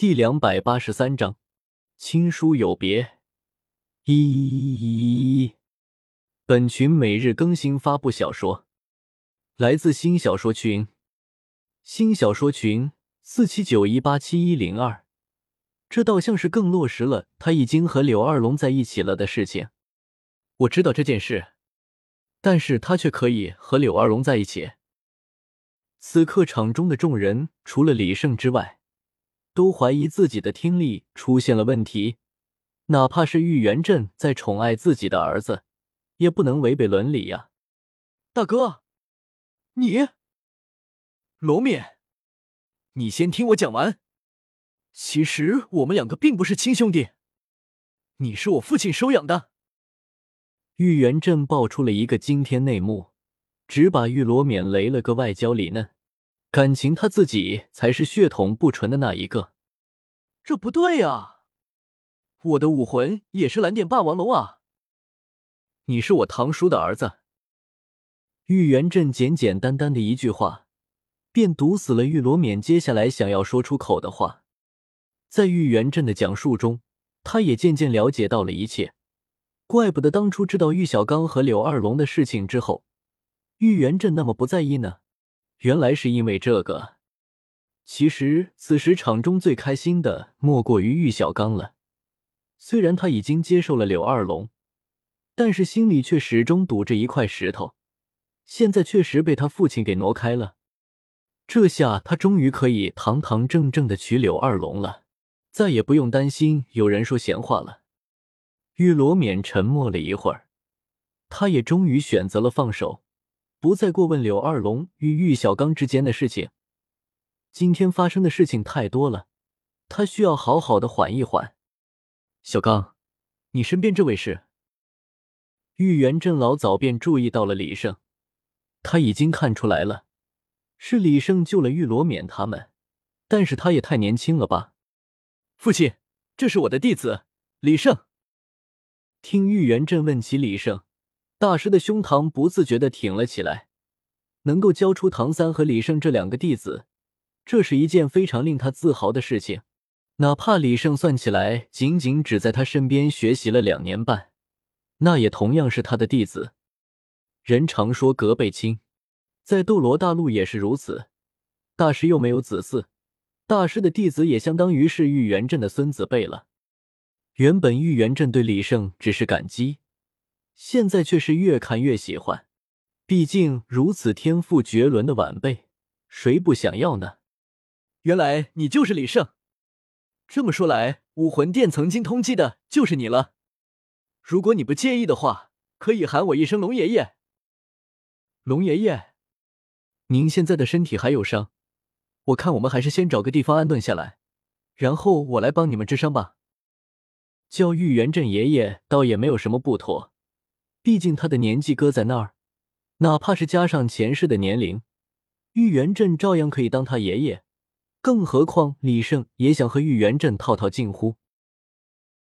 第两百八十三章，亲疏有别。一，本群每日更新发布小说，来自新小说群，新小说群四七九一八七一零二。这倒像是更落实了他已经和柳二龙在一起了的事情。我知道这件事，但是他却可以和柳二龙在一起。此刻场中的众人，除了李胜之外。都怀疑自己的听力出现了问题，哪怕是玉元镇在宠爱自己的儿子，也不能违背伦理呀！大哥，你罗冕，你先听我讲完。其实我们两个并不是亲兄弟，你是我父亲收养的。玉元镇爆出了一个惊天内幕，只把玉罗冕雷了个外焦里嫩。感情他自己才是血统不纯的那一个，这不对啊！我的武魂也是蓝电霸王龙啊！你是我堂叔的儿子。玉元镇简简单单的一句话，便堵死了玉罗冕接下来想要说出口的话。在玉元镇的讲述中，他也渐渐了解到了一切。怪不得当初知道玉小刚和柳二龙的事情之后，玉元镇那么不在意呢。原来是因为这个。其实此时场中最开心的莫过于玉小刚了。虽然他已经接受了柳二龙，但是心里却始终堵着一块石头。现在确实被他父亲给挪开了，这下他终于可以堂堂正正的娶柳二龙了，再也不用担心有人说闲话了。玉罗冕沉默了一会儿，他也终于选择了放手。不再过问柳二龙与玉小刚之间的事情。今天发生的事情太多了，他需要好好的缓一缓。小刚，你身边这位是？玉元镇老早便注意到了李胜，他已经看出来了，是李胜救了玉罗冕他们，但是他也太年轻了吧？父亲，这是我的弟子李胜。听玉元镇问起李胜。大师的胸膛不自觉的挺了起来，能够教出唐三和李胜这两个弟子，这是一件非常令他自豪的事情。哪怕李胜算起来仅仅只在他身边学习了两年半，那也同样是他的弟子。人常说隔辈亲，在斗罗大陆也是如此。大师又没有子嗣，大师的弟子也相当于是玉元镇的孙子辈了。原本玉元镇对李胜只是感激。现在却是越看越喜欢，毕竟如此天赋绝伦的晚辈，谁不想要呢？原来你就是李胜，这么说来，武魂殿曾经通缉的就是你了。如果你不介意的话，可以喊我一声龙爷爷。龙爷爷，您现在的身体还有伤，我看我们还是先找个地方安顿下来，然后我来帮你们治伤吧。叫玉元镇爷爷倒也没有什么不妥。毕竟他的年纪搁在那儿，哪怕是加上前世的年龄，玉元镇照样可以当他爷爷。更何况李胜也想和玉元镇套套近乎。